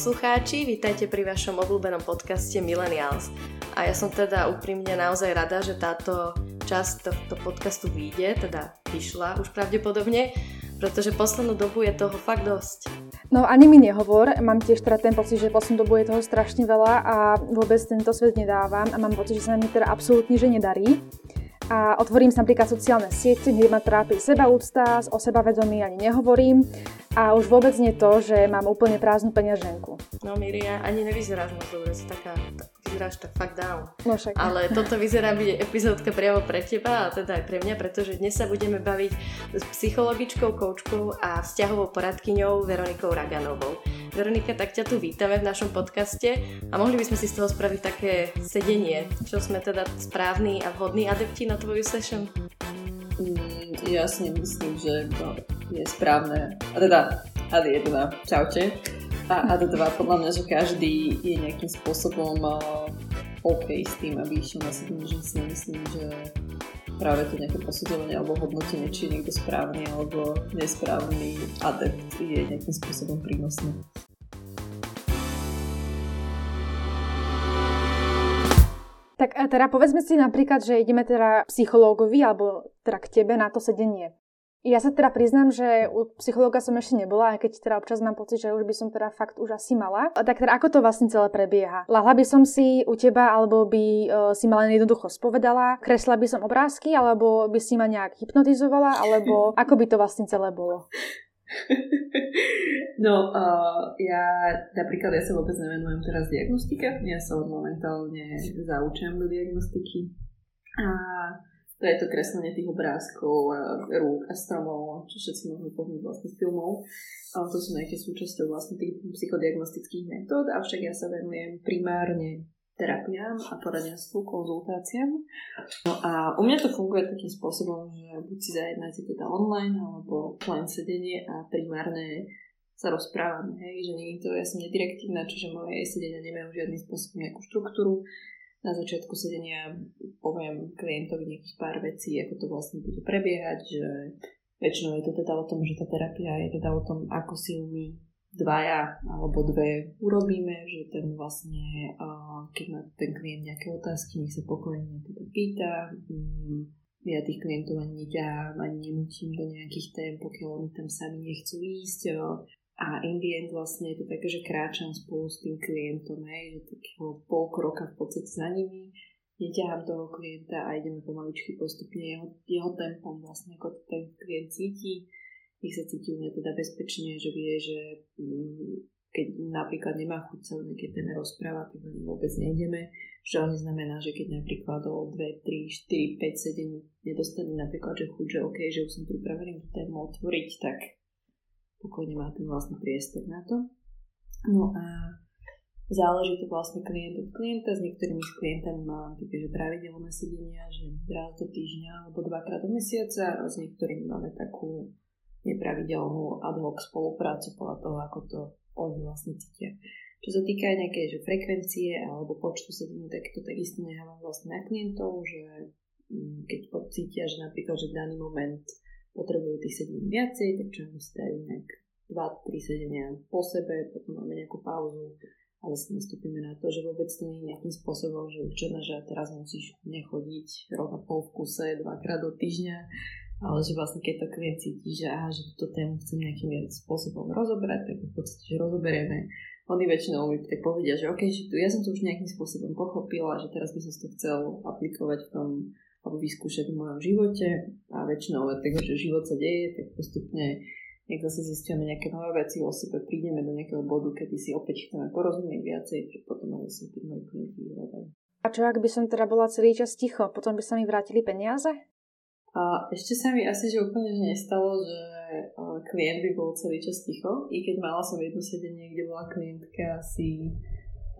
poslucháči, vítajte pri vašom obľúbenom podcaste Millennials. A ja som teda úprimne naozaj rada, že táto časť tohto podcastu vyjde, teda vyšla už pravdepodobne, pretože poslednú dobu je toho fakt dosť. No ani mi nehovor, mám tiež teda ten pocit, že poslednú dobu je toho strašne veľa a vôbec tento svet nedávam a mám pocit, že sa mi teda absolútne že nedarí a otvorím si napríklad sociálne siete, kde ma trápi seba úcta, o sebavedomí ani nehovorím a už vôbec nie to, že mám úplne prázdnu peňaženku. No Miria, ani nevyzeráš moc dobre, si taká, vyzeráš tak fakt down. No však. Ale toto vyzerá byť epizódka priamo pre teba a teda aj pre mňa, pretože dnes sa budeme baviť s psychologičkou, koučkou a vzťahovou poradkyňou Veronikou Raganovou. Veronika, tak ťa tu vítame v našom podcaste a mohli by sme si z toho spraviť také sedenie, čo sme teda správni a vhodní adepti na tvoju session? Mm, ja si nemyslím, že to je správne. A teda, Ady jedna, čaute. A, a to dva, podľa mňa, že každý je nejakým spôsobom uh, OK s tým, aby išiel na sedenie, že si nemyslím, že práve to nejaké posudzovanie alebo hodnotenie, či je niekto správny alebo nesprávny adept je nejakým spôsobom prínosný. Tak teda povedzme si napríklad, že ideme teda psychológovi alebo teda k tebe na to sedenie. Ja sa teda priznám, že u psychológa som ešte nebola, aj keď teda občas mám pocit, že už by som teda fakt už asi mala. Tak teda ako to vlastne celé prebieha? Lahla by som si u teba, alebo by uh, si ma len jednoducho spovedala, kresla by som obrázky, alebo by si ma nejak hypnotizovala, alebo ako by to vlastne celé bolo? No, uh, ja napríklad ja sa vôbec nevenujem teraz diagnostike, ja sa momentálne zaučujem do diagnostiky a to je to kreslenie tých obrázkov, rúk a stromov, čo všetci mohli poznať vlastne z filmov. A to sú nejaké súčasťou vlastne tých psychodiagnostických metód, avšak ja sa venujem primárne terapiám a poradenstvu, konzultáciám. No a u mňa to funguje takým spôsobom, že buď si zajednáte teda online, alebo len sedenie a primárne sa rozprávame, hej, že nie je to, ja som nedirektívna, čiže moje sedenia nemajú žiadnym spôsobom nejakú štruktúru, na začiatku sedenia poviem klientovi nejakých pár vecí, ako to vlastne bude prebiehať, že väčšinou je to teda o tom, že tá terapia je teda o tom, ako si my dvaja alebo dve urobíme, že ten vlastne, keď má ten klient nejaké otázky, nech sa pokojne teda pýta. Mm, ja tých klientov ani neťahám, ani nenutím do nejakých tém, pokiaľ oni tam sami nechcú ísť. A in the end vlastne je to také, že kráčam spolu s tým klientom, hej, že takého pol kroka v podstate za nimi, neťahám toho klienta a ideme pomaličky postupne jeho, jeho tempom vlastne, ako ten klient cíti, nech sa cíti u mňa teda bezpečne, že vie, že mm, keď napríklad nemá chuť sa o nejaké téme rozprávať, tak do vôbec nejdeme. Čo ale neznamená, že keď napríklad o 2, 3, 4, 5 sedení nedostane napríklad, že chuť, že OK, že už som pripravený tú tému otvoriť, tak pokojne má ten vlastný priestor na to. No a záleží to vlastne klient od klienta. S niektorými klientami mám také, že pravidelné sedenia, že raz do týždňa alebo dvakrát do mesiaca a s niektorými máme takú nepravidelnú ad hoc spoluprácu podľa toho, ako to oni vlastne cítia. Čo sa týka aj nejakej že frekvencie alebo počtu sedení, tak to takisto nechávam vlastne na klientov, že mm, keď pocítia, že napríklad, že v daný moment potrebujú tých sedení viacej, tak čo si dajú nejak 2-3 sedenia po sebe, potom máme nejakú pauzu a zase nastúpime na to, že vôbec to nie je nejakým spôsobom, že určené, že teraz musíš nechodiť rok a pol v kuse, dvakrát do týždňa, ale že vlastne keď to klient cíti, že aha, že túto tému chcem nejakým spôsobom rozobrať, tak v podstate, že rozoberieme. Oni väčšinou mi tak povedia, že OK, že tu, ja som to už nejakým spôsobom pochopila, že teraz by som to chcel aplikovať v tom alebo vyskúšať v mojom živote a väčšinou od tego, že život sa deje, tak postupne nech zase zistíme nejaké nové veci o sebe, prídeme do nejakého bodu, kedy si opäť chceme porozumieť viacej, tak potom aj si mojich klientov vyhľadajú. A čo ak by som teda bola celý čas ticho, potom by sa mi vrátili peniaze? A ešte sa mi asi, že úplne že nestalo, že klient by bol celý čas ticho, i keď mala som jedno sedenie, kde bola klientka asi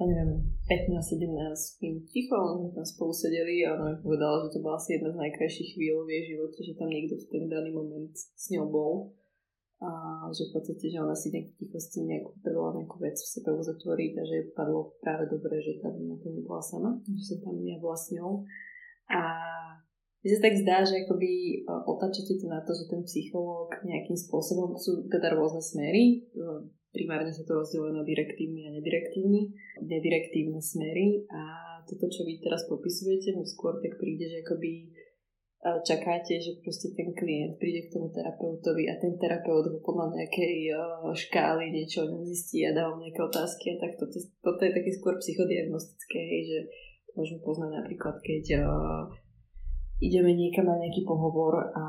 ja neviem, 15-17 minút ticho, sme tam spolu sedeli a ona mi povedala, že to bola asi jedna z najkrajších chvíľ v jej živote, že tam niekto v ten daný moment s ňou bol. A že v podstate, že ona si nejak tichosti nejak potrebovala nejakú vec v sebe uzatvoriť a že padlo práve dobre, že tam na to nebola sama, že som tam ja bola s ňou. A mne sa tak zdá, že akoby otačate to na to, že ten psychológ nejakým spôsobom sú teda rôzne smery. Primárne sa to rozdieluje na direktívny a nedirektívny, nedirektívne smery a toto, čo vy teraz popisujete, mi skôr tak príde, že akoby čakáte, že proste ten klient príde k tomu terapeutovi a ten terapeut ho podľa nejakej škály niečo zistí a dá nejaké otázky a tak toto, toto je také skôr psychodiagnostické, že môžeme poznať napríklad, keď ideme niekam na nejaký pohovor a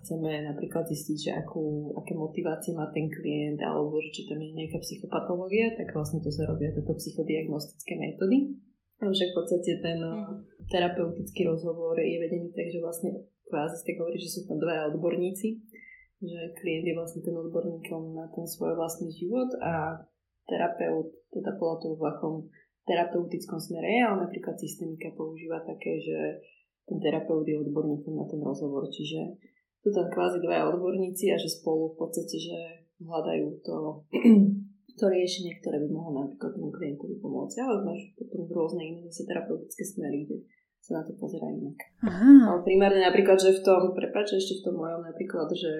chceme napríklad zistiť, že akú, aké motivácie má ten klient alebo že či tam je nejaká psychopatológia, tak vlastne to sa robia tieto psychodiagnostické metódy. Takže v podstate ten mm. terapeutický rozhovor je vedený tak, že vlastne kvázi ste hovorí, že sú tam dvaja odborníci, že klient je vlastne ten odborníkom na ten svoj vlastný život a terapeut, teda podľa toho v akom terapeutickom smere ale napríklad systemika používa také, že ten terapeut je odborníkom na ten rozhovor, čiže sú tam kvázi dvaja odborníci a že spolu v podstate, že hľadajú to, to riešenie, ktoré by mohlo napríklad tomu klientovi pomôcť. Ale máš potom rôzne iné zase terapeutické smery, kde sa na to pozerá inak. Aha. Ale primárne napríklad, že v tom, prepáč, ešte v tom mojom napríklad, že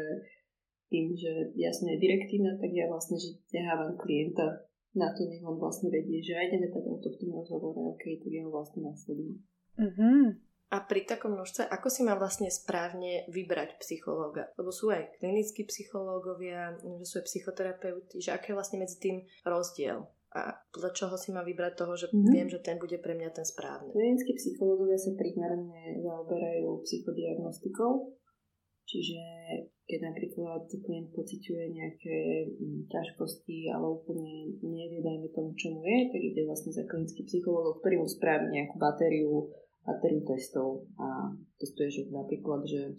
tým, že ja som direktívna, tak ja vlastne, že ťahávam klienta na to, nech on vlastne vedie, že aj ideme o to v tom rozhovore, ok, tak ja ho vlastne nasledujem. Uh-huh. A pri takom množstve, ako si má vlastne správne vybrať psychológa? Lebo sú aj klinickí psychológovia, že sú aj psychoterapeuti, že aké je vlastne medzi tým rozdiel? A podľa čoho si má vybrať toho, že mm-hmm. viem, že ten bude pre mňa ten správny? Klinickí psychológovia sa primárne zaoberajú psychodiagnostikou, čiže keď napríklad klient pociťuje nejaké mm, ťažkosti, ale úplne nevie, dajme tomu, čomu je, tak ide vlastne za klinický psychológov, ktorý mu spraví nejakú batériu batériu testov. A testuje, že napríklad, že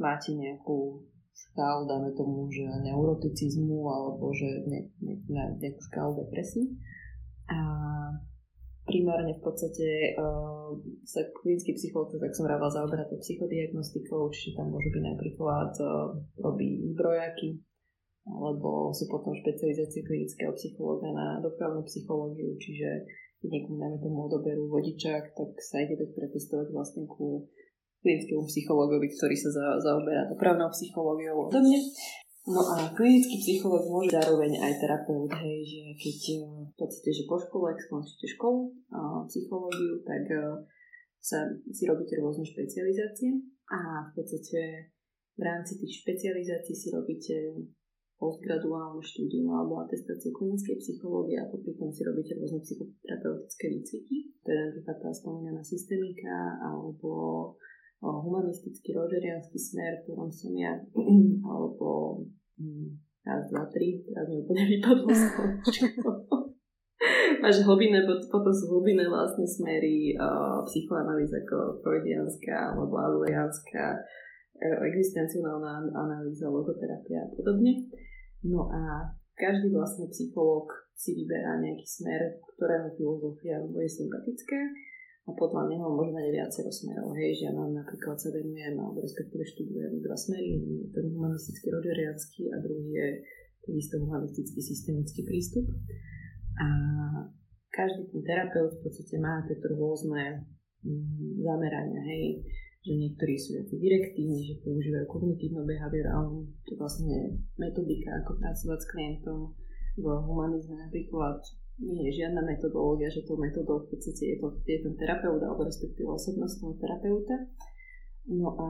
máte nejakú škálu, dáme tomu, že neuroticizmu alebo že ne, ne, ne, nejakú škálu depresí. A primárne v podstate uh, sa klinický psychológ, tak som rávala zaoberať to psychodiagnostikou, čiže tam môžu byť napríklad uh, robí zbrojaky, alebo sú potom špecializácie klinického psychológa na dopravnú psychológiu, čiže niekomu dáme tomu odoberú vodičák, tak sa ide dať pretestovať vlastne ku klinickému psychologovi, ktorý sa za, zaoberá dopravnou psychológiou a podobne. No a klinický psychológ môže zároveň aj terapeut, hej, že keď eh, v podstate, že po škole, ak skončíte školu a psychológiu, tak eh, sa, si robíte rôzne špecializácie a v podstate v rámci tých špecializácií si robíte postgraduálne štúdium alebo atestáciu klinickej psychológie a popri tom si robíte rôzne psychoterapeutické výcviky. To je napríklad tá spomínaná systemika alebo humanistický rogerianský smer, v ktorom som ja, alebo hm, raz, dva, tri, teraz mi úplne vypadlo Máš hlbinné, potom sú hlbinné vlastne smery uh, psychoanalýza ako freudianská alebo adlerianská, E, existenciálna analýza, logoterapia a podobne. No a každý vlastne psychológ si vyberá nejaký smer, ktorému filozofia je sympatická a podľa neho môže mať viacero smerov. Hej, že ja mám napríklad sa venujem, alebo respektíve študujem dva smery, jeden je ten humanistický rogeriacký a druhý je takisto humanistický systemický prístup. A každý ten terapeut v podstate má tieto rôzne mm, zamerania, hej že niektorí sú viac direktívni, že používajú kognitívno-behaviorálnu, vlastne metodika, ako pracovať s klientom. V humanizme napríklad nie je žiadna metodológia, že tou metodou v podstate je, to, je ten terapeut alebo respektíve osobnosť toho terapeuta. No a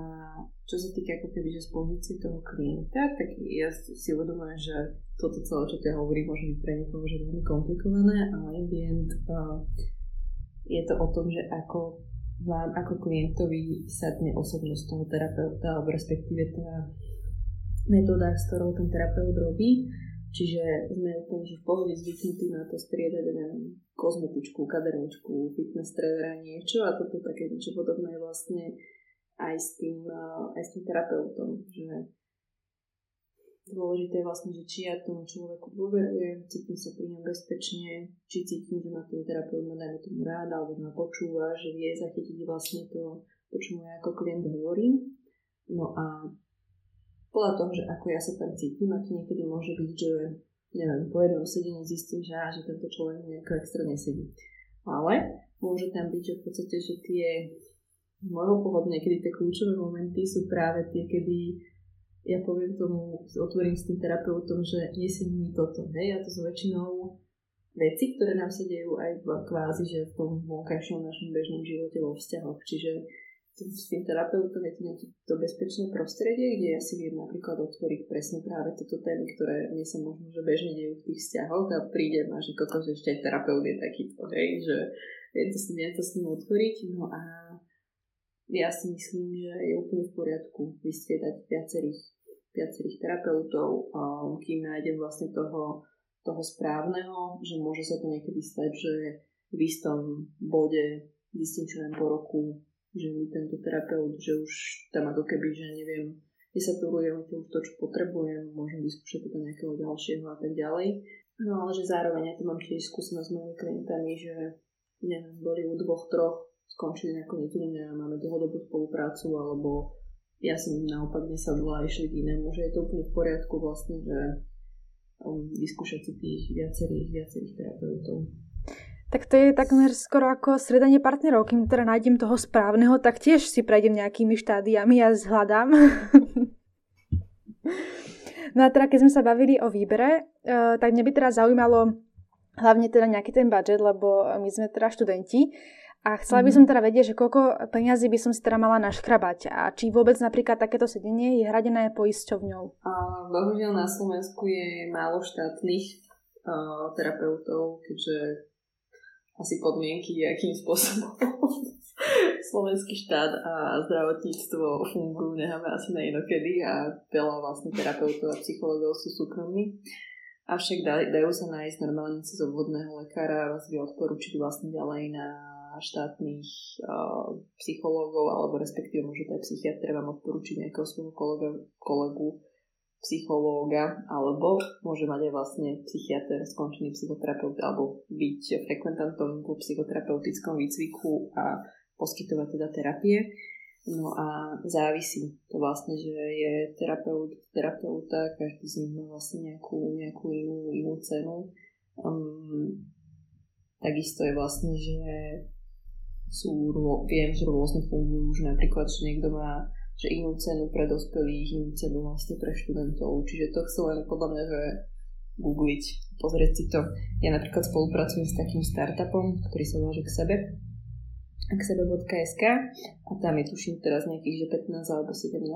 čo sa týka ako keby, že z pozície toho klienta, tak ja si uvedomujem, že toto celé, čo ja hovorím, môže byť pre niekoho že veľmi komplikované, ale in the end uh, je to o tom, že ako vám ako klientovi sadne osobnosť toho terapeuta, alebo respektíve tá metóda, s ktorou ten terapeut robí. Čiže sme úplne že v pohode zvyknutí na to striedať, neviem, kozmetičku, kaderničku, fitness trenera, niečo a toto také niečo podobné vlastne aj s tým, aj s tým terapeutom, že Dôležité je vlastne, že či ja tomu človeku dôverujem, cítim sa pri ňom bezpečne, či cítim, že ma ten terapeut ma dajme tomu rád, alebo ma počúva, že vie zachytiť vlastne to, to čo mu ja ako klient hovorím. No a podľa toho, že ako ja sa tam cítim, a to niekedy môže byť, že neviem, po jednom sedení zistím, že, á, že tento človek nejako extra nesedí. Ale môže tam byť, že v podstate, že tie z môjho pohľadu niekedy tie kľúčové momenty sú práve tie, kedy ja poviem tomu, otvorím s tým terapeutom, že nesie mi toto, hej, a to sú väčšinou veci, ktoré nám sa dejú aj v kvázi, že v tom vonkajšom našom bežnom živote vo vzťahoch. Čiže s tým terapeutom je to nejaké to bezpečné prostredie, kde ja si viem napríklad otvoriť presne práve tieto témy, ktoré mne sa možno, že bežne dejú v tých vzťahoch a príde a že kokos, že ešte aj terapeut je takýto, hej, že je to, je to s ním otvoriť. No a ja si myslím, že je úplne v poriadku vystriedať viacerých, viacerých terapeutov, kým nájdem vlastne toho, toho správneho, že môže sa to niekedy stať, že v istom bode zistím, čo po roku že mi tento terapeut, že už tam ako keby, že neviem, desaturujem už to, čo potrebujem, môžem vyskúšať teda nejakého ďalšieho a tak ďalej. No ale že zároveň ja to mám tiež skúsenosť s mojimi klientami, že neviem, boli u dvoch, troch, skončili nakoniec u mňa, máme dlhodobú spoluprácu, alebo ja som naopak nesadla išli k inému, že je to úplne v poriadku vlastne, že um, vyskúšať si tých viacerých, viacerých terapeutov. Tak to je takmer skoro ako stredanie partnerov. Kým teda nájdem toho správneho, tak tiež si prejdem nejakými štádiami a zhľadám. no a teda keď sme sa bavili o výbere, uh, tak mňa by teda zaujímalo hlavne teda nejaký ten budget, lebo my sme teda študenti. A chcela by mhm. som teda vedieť, že koľko peňazí by som si teda mala naškrabať a či vôbec napríklad takéto sedenie je hradené poisťovňou. Bohužiaľ na Slovensku je málo štátnych uh, terapeutov, keďže asi podmienky, akým spôsobom slovenský štát a zdravotníctvo fungujú, necháme asi na inokedy a veľa vlastne terapeutov a psychológov sú súkromní. Avšak dajú sa nájsť normálne cez obvodného lekára a vás vie odporučiť vlastne ďalej na štátnych uh, psychológov alebo respektíve môže aj psychiatr vám odporučiť nejakého svojho kolega, kolegu psychológa, alebo môže mať aj vlastne psychiatr, skončený psychoterapeut, alebo byť frekventantom po psychoterapeutickom výcviku a poskytovať teda terapie. No a závisí to vlastne, že je terapeut, terapeuta, každý z nich má vlastne nejakú, nejakú inú, inú cenu. Um, takisto je vlastne, že sú, viem, že rôzne fungujú, že napríklad, že niekto má že inú cenu pre dospelých, inú cenu vlastne pre študentov. Čiže to chcem len podľa mňa, že googliť, pozrieť si to. Ja napríklad spolupracujem s takým startupom, ktorý sa volá k sebe, k sebe.sk a tam je tuším teraz nejakých, že 15 alebo 17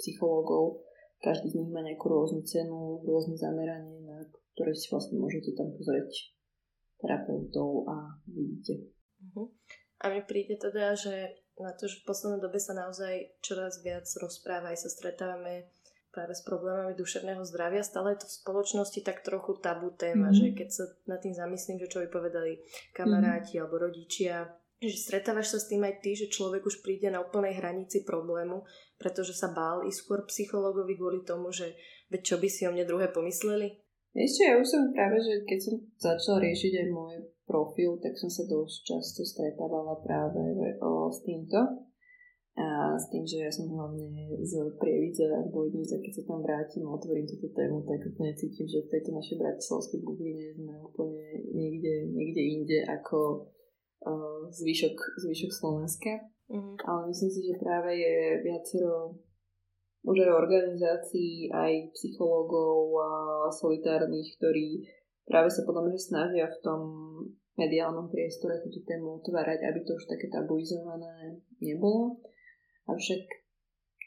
psychológov. Každý z nich má nejakú rôznu cenu, rôzne zameranie, na ktoré si vlastne môžete tam pozrieť terapeutov a vidíte. Uh-huh. A mi príde teda, že na to, že v poslednej dobe sa naozaj čoraz viac rozpráva, aj sa stretávame práve s problémami duševného zdravia. Stále je to v spoločnosti tak trochu tabu téma, mm-hmm. že keď sa nad tým zamyslím, že čo vypovedali kamaráti mm-hmm. alebo rodičia, že stretávaš sa s tým aj ty, že človek už príde na úplnej hranici problému, pretože sa bál ísť skôr psychologovi kvôli tomu, že veď čo by si o mne druhé pomysleli? Ešte ja už som práve, že keď som začala riešiť aj môj profil, tak som sa dosť často stretávala práve o, s týmto. A s tým, že ja som hlavne z Prievidze a z keď sa tam vrátim a otvorím túto tému, tak úplne cítim, že v tejto našej bratislavskej bubline sme úplne niekde, niekde inde ako uh, zvyšok, zvyšok Slovenska. Mm-hmm. Ale myslím si, že práve je viacero už aj organizácií, aj psychológov a solitárnych, ktorí práve sa podľa mňa snažia v tom mediálnom priestore túto tému otvárať, aby to už také tabuizované nebolo. Avšak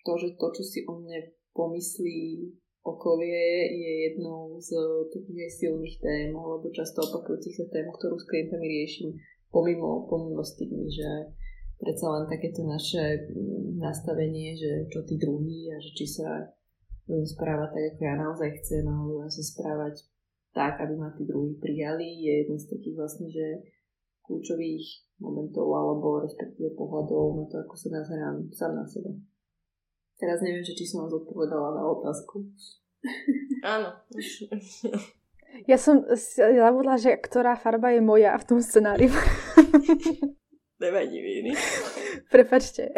to, že to, čo si o mne pomyslí okolie, je jednou z takých silných tém, alebo často opakujúcich sa tém, ktorú s klientami riešim pomimo, pomimo stigmy, že predsa len takéto naše mm, nastavenie, že čo tí druhý a že či sa budem správať tak, ako ja naozaj chcem, alebo ja sa správať tak, aby ma tí druhí prijali, je jeden z takých vlastne, že kľúčových momentov alebo respektíve pohľadov na to, ako sa nazerám sám na seba. Teraz neviem, že či som vám zodpovedala na otázku. Áno. Ja som zabudla, že ktorá farba je moja v tom scenáriu. Nevadí, Víny. Prepačte.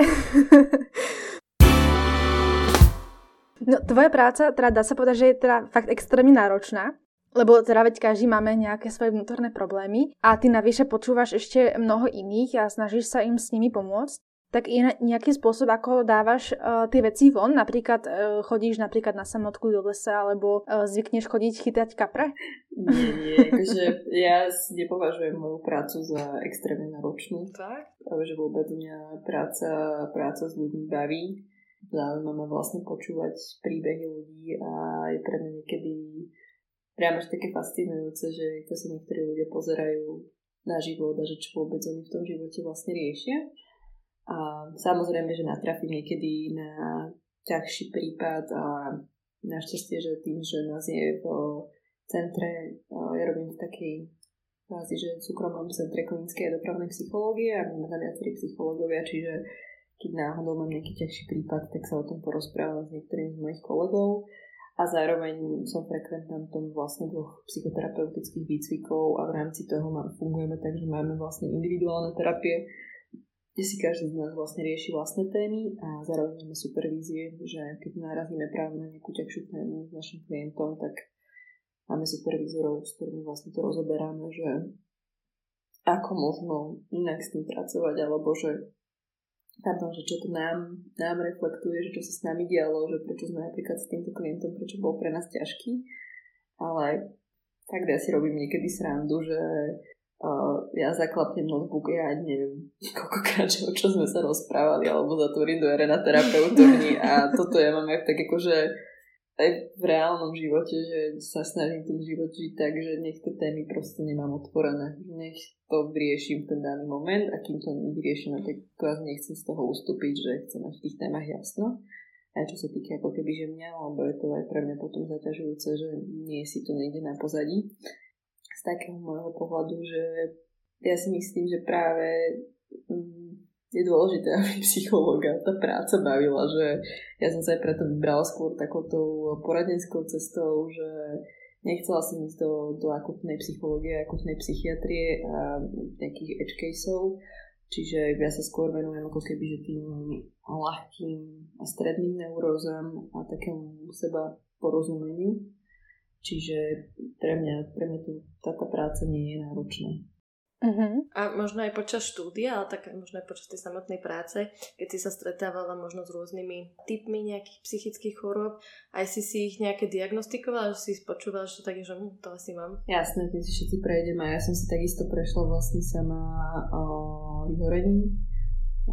No, tvoja práca, teda dá sa povedať, že je teda fakt extrémne náročná. Lebo teda veď každý máme nejaké svoje vnútorné problémy a ty navyše počúvaš ešte mnoho iných a snažíš sa im s nimi pomôcť. tak je nejaký spôsob, ako dávaš uh, tie veci von? Napríklad uh, chodíš napríklad na samotku do lesa, alebo uh, zvykneš chodiť chytať kapre? Nie, nie, akože ja nepovažujem moju prácu za extrémne náročnú. Tak? že vôbec mňa práca, práca s ľuďmi baví. Zaujíma ma vlastne počúvať príbehy ľudí a je pre mňa niekedy priamo až také fascinujúce, že to sa niektorí ľudia pozerajú na život a že čo vôbec oni v tom živote vlastne riešia. A samozrejme, že natrafím niekedy na ťažší prípad a našťastie, že tým, že nás je v centre, ja robím v takej kvázi, že v súkromnom centre klinickej a dopravnej psychológie a máme tam viacerí psychológovia, čiže keď náhodou mám nejaký ťažší prípad, tak sa o tom porozprávam s niektorými z mojich kolegov a zároveň som frekventantom vlastne dvoch psychoterapeutických výcvikov a v rámci toho fungujeme tak, že máme vlastne individuálne terapie, kde si každý z nás vlastne rieši vlastné témy a zároveň máme supervízie, že keď narazíme práve na nejakú ťažšiu tému s našim klientom, tak máme supervízorov, s ktorými vlastne to rozoberáme, že ako možno inak s tým pracovať, alebo že pardon, že čo to nám, nám reflektuje, že čo sa s nami dialo, že prečo sme napríklad s týmto klientom, prečo bol pre nás ťažký. Ale tak ja si robím niekedy srandu, že Uh, ja zaklapnem notebook, ja neviem koľkokrát, že o čo sme sa rozprávali, alebo zatvorím dvere na terapeutovni a toto ja mám aj tak akože aj v reálnom živote, že sa snažím ten život žiť tak, že nech tie témy proste nemám otvorené. Nech to vyrieším v ten daný moment a kým to nevyriešim, tak kvás nechcem z toho ustúpiť, že chcem mať v tých témach jasno. Aj čo sa týka ako keby, že mňa, lebo je to aj pre mňa potom zaťažujúce, že nie si to niekde na pozadí z takého môjho pohľadu, že ja si myslím, že práve mm, je dôležité, aby psychológa tá práca bavila, že ja som sa aj preto vybrala skôr takouto poradenskou cestou, že nechcela som ísť do, do akutnej psychológie, akutnej psychiatrie a nejakých edge caseov, čiže ja sa skôr venujem ako keby, že tým ľahkým a stredným neurózam a takému seba porozumeniu. Čiže pre mňa, pre mňa tu táto práca nie je náročná. Uh-huh. A možno aj počas štúdia, ale tak možno aj počas tej samotnej práce, keď si sa stretávala možno s rôznymi typmi nejakých psychických chorôb, aj si si ich nejaké diagnostikovala, že si počúvala, že to tak je, že hm, to asi mám. Jasné, tým si všetci prejdeme. Ja som si takisto prešla vlastne sama o, vyhorením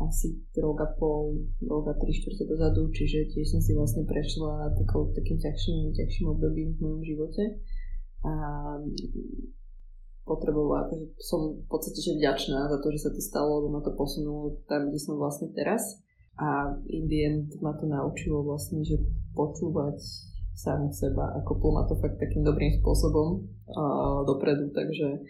asi rok a pol, rok a tri štvrte dozadu, čiže tiež som si vlastne prešla takou, takým ťažším, ťažším obdobím v mojom živote. A potrebovala, akože som v podstate že vďačná za to, že sa to stalo, lebo ma to posunulo tam, kde som vlastne teraz. A in the end ma to naučilo vlastne, že počúvať sám seba a koplo ma to fakt takým dobrým spôsobom uh, dopredu, takže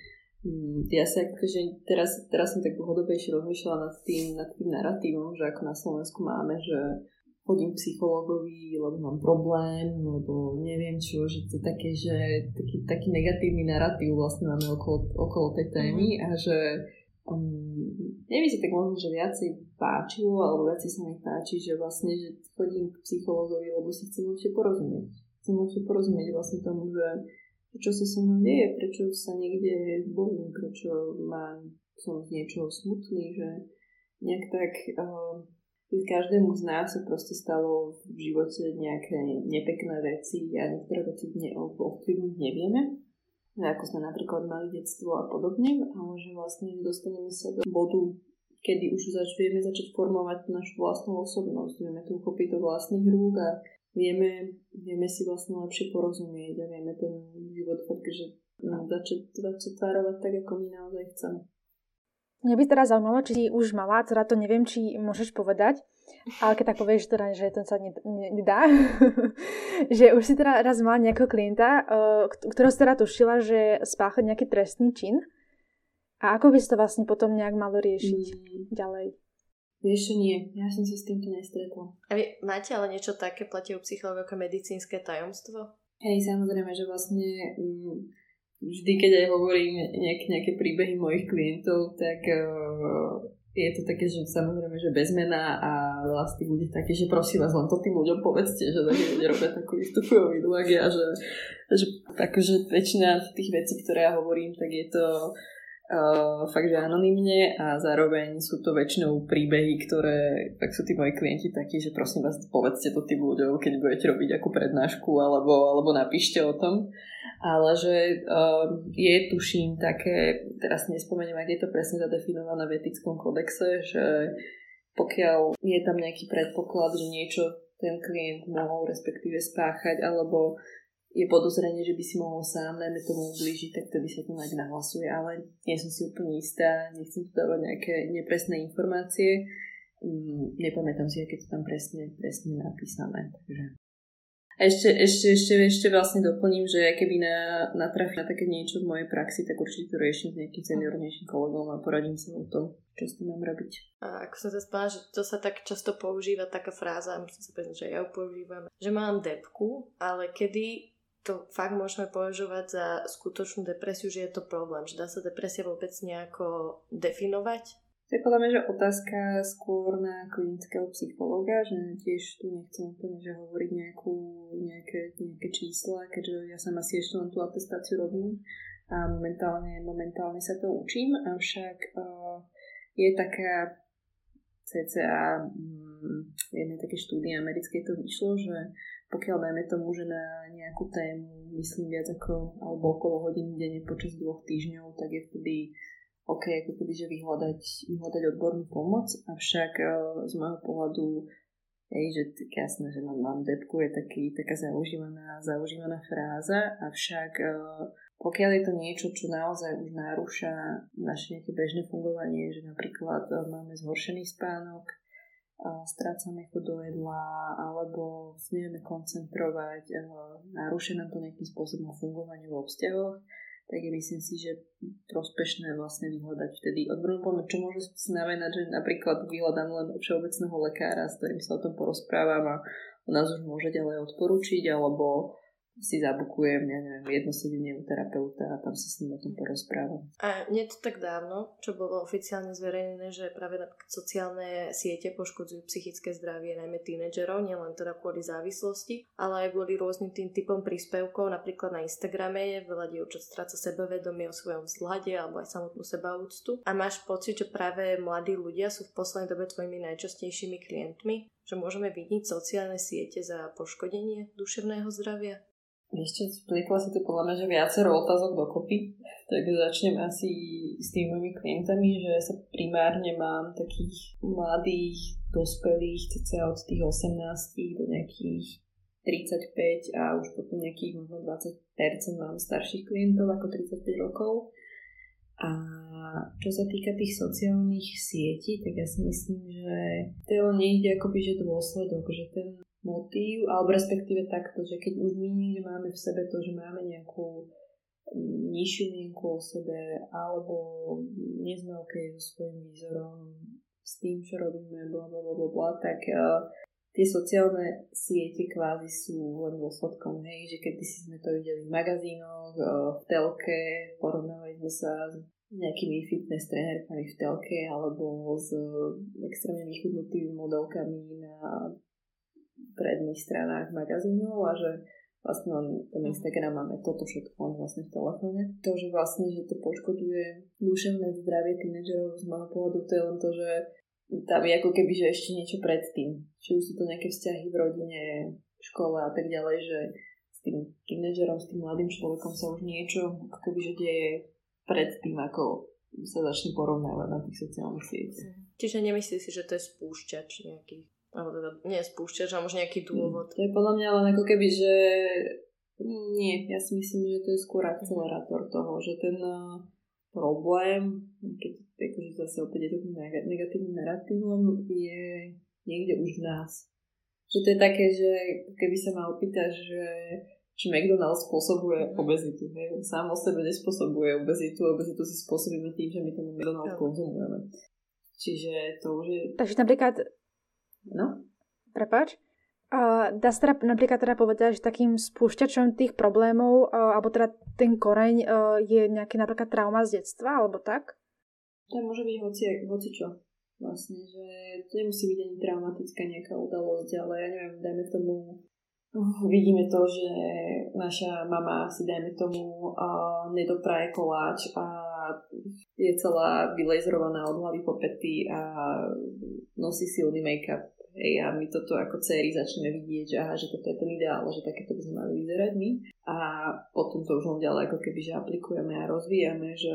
Mm, ja sa akože teraz, teraz som tak dlhodobejšie rozmýšľala nad tým, nad tým narratívom, že ako na Slovensku máme, že chodím psychologovi, lebo mám problém, lebo neviem čo, že to také, že taký, taký negatívny narratív vlastne máme okolo, okolo tej témy mm. a že um, neviem si tak možno, že viacej páčilo, alebo viacej sa mi páči, že vlastne, že chodím k psychologovi, lebo si chcem lepšie porozumieť. Chcem lepšie porozumieť vlastne tomu, že čo sa so mnou deje, prečo sa niekde bojím, prečo mám, som z niečoho smutný, že nejak tak uh, každému z nás sa proste stalo v živote nejaké nepekné veci a niektoré veci ovplyvniť nevieme. Ako sme napríklad mali detstvo a podobne, ale že vlastne dostaneme sa do bodu, kedy už zač, vieme začať formovať našu vlastnú osobnosť, vieme to uchopiť do vlastných rúk a vieme, vieme si vlastne lepšie porozumieť a vieme ten život fakt, že no, začať, tvárovať tak, ako my naozaj chceme. Mňa by teraz zaujímalo, či si už malá, teda to neviem, či môžeš povedať, ale keď tak povieš, teda, že to sa nedá, že už si teda raz mala nejakého klienta, ktorého si teda tušila, že spácha nejaký trestný čin. A ako by si to vlastne potom nejak malo riešiť mm. ďalej? Vieš, nie. Ja som sa s týmto nestretla. A vy máte ale niečo také, platí u psychológov ako medicínske tajomstvo? Hej, samozrejme, že vlastne mm, vždy, keď aj hovorím nejaké, nejaké príbehy mojich klientov, tak uh, je to také, že samozrejme, že bez mena a veľa z tých ľudí také, že prosím vás, len to tým ľuďom povedzte, že takí ľudia robia takú istú a že, že akože väčšina tých vecí, ktoré ja hovorím, tak je to uh, fakt, že anonymne a zároveň sú to väčšinou príbehy, ktoré, tak sú tí moji klienti takí, že prosím vás, povedzte to tým ľuďom, keď budete robiť akú prednášku alebo, alebo napíšte o tom. Ale že uh, je, tuším, také, teraz nespomeniem, ak je to presne zadefinované v etickom kodexe, že pokiaľ je tam nejaký predpoklad, že niečo ten klient mohol respektíve spáchať alebo je podozrenie, že by si mohol sám, najmä tomu ublížiť, tak vtedy sa to nejak nahlasuje, ale nie som si úplne istá, nechcem tu dávať nejaké nepresné informácie, mm, nepamätám si, aké to tam presne, presne napísané. Takže a ešte, ešte, ešte, ešte vlastne doplním, že keby na, natrafí na také niečo v mojej praxi, tak určite to riešim s nejakým seniornejším kolegom a poradím sa o tom, čo s tým mám robiť. A ako som sa spala, že to sa tak často používa, taká fráza, musím sa povedať, že ja ju používam, že mám depku, ale kedy to fakt môžeme považovať za skutočnú depresiu, že je to problém, že dá sa depresia vôbec nejako definovať? To je podľa mňa, že otázka skôr na klinického psychológa, že tiež tu nechcem úplne že hovoriť nejakú, nejaké, nejaké čísla, keďže ja sama si ešte len tú atestáciu robím a momentálne, momentálne sa to učím, avšak uh, je taká cca um, jednej také štúdie americkej to vyšlo, že pokiaľ dajme tomu, že na nejakú tému myslím viac ako alebo okolo hodiny denne počas dvoch týždňov, tak je vtedy OK, ako keby, že vyhľadať, vyhľadať odbornú pomoc, avšak uh, z môjho pohľadu Hej, že jasné, že mám, mám depku, je taký, taká zaužívaná, zaužívaná fráza, avšak uh, pokiaľ je to niečo, čo naozaj už narúša naše nejaké bežné fungovanie, že napríklad uh, máme zhoršený spánok, strácame chuť do jedla alebo sa nevieme koncentrovať, narúša nám to nejakým spôsobom fungovanie vo vzťahoch, tak je myslím si, že prospešné vlastne vyhľadať vtedy odbornú pomoc, čo môže znamenať, že napríklad vyhľadám len všeobecného lekára, s ktorým sa o tom porozprávam a on nás už môže ďalej odporúčiť, alebo si zabukujem, ja neviem, jedno sedenie u terapeuta a tam sa s ním o tom porozprávam. A nie to tak dávno, čo bolo oficiálne zverejnené, že práve napríklad sociálne siete poškodzujú psychické zdravie najmä tínedžerov, nielen teda kvôli závislosti, ale aj kvôli rôznym tým typom príspevkov, napríklad na Instagrame je veľa dievčat stráca sebavedomie o svojom vzhľade alebo aj samotnú sebaúctu. A máš pocit, že práve mladí ľudia sú v poslednej dobe tvojimi najčastejšími klientmi? Že môžeme vidieť sociálne siete za poškodenie duševného zdravia? Ešte splikla si tu podľa mňa, že viacero otázok dokopy, tak začnem asi s tými klientami, že sa primárne mám takých mladých, dospelých, cca od tých 18 do nejakých 35 a už potom nejakých možno 20% mám starších klientov ako 35 rokov. A čo sa týka tých sociálnych sietí, tak ja si myslím, že to nejde akoby že dôsledok, že ten motív, alebo respektíve takto, že keď už my máme v sebe to, že máme nejakú mm, nižšiu mienku o sebe, alebo nie sme OK so svojím výzorom, s tým, čo robíme, bla bla bla bla, tak uh, tie sociálne siete kvázi sú len dôsledkom, hej, že keď si sme to videli v magazínoch, uh, v telke, porovnávali sme sa s nejakými fitness trénerkami v telke alebo s extrémne vychudnutými modelkami na predných stranách magazínov a že vlastne len ten mhm. Instagram máme toto všetko len vlastne v telefóne. To, že vlastne, že to poškoduje duševné zdravie tínedžerov z môjho pohľadu, to je len to, že tam je ako keby, že ešte niečo predtým. Či už sú to nejaké vzťahy v rodine, v škole a tak ďalej, že s tým tínedžerom, s tým mladým človekom sa už niečo ako keby, že deje predtým, ako sa začne porovnávať na tých sociálnych sieťach. Čiže nemyslíš si, že to je spúšťač nejaký alebo teda nie spúšťač, ale možno nejaký dôvod. To je podľa mňa len ako keby, že nie, ja si myslím, že to je skôr akcelerátor toho, že ten uh, problém, keď akože zase opäť je to tým negatívnym narratívom, je niekde už v nás. Že to je také, že keby sa ma opýtaš, že či McDonald's spôsobuje mm. obezitu. Hej? Sám o sebe nespôsobuje obezitu, obezitu si spôsobíme tým, že my ten McDonald's konzumujeme. Čiže to už je... Takže napríklad No? Prepač? Uh, dá sa teda napríklad teda povedať, že takým spúšťačom tých problémov, alebo teda ten koreň je nejaký napríklad trauma z detstva, alebo tak? To môže byť hoci, hoci čo. Vlastne, že to nemusí byť ani traumatická nejaká udalosť, ale ja neviem, dajme tomu, uh, vidíme to, že naša mama si, dajme tomu, uh, nedopraje koláč a je celá vylejzrovaná od hlavy po pety a nosí silný make-up. Hej, a my toto ako céry začneme vidieť, že aha, že toto je ten ideál, že takéto by sme mali vyzerať my. A potom to už len ďalej ako keby, že aplikujeme a rozvíjame, že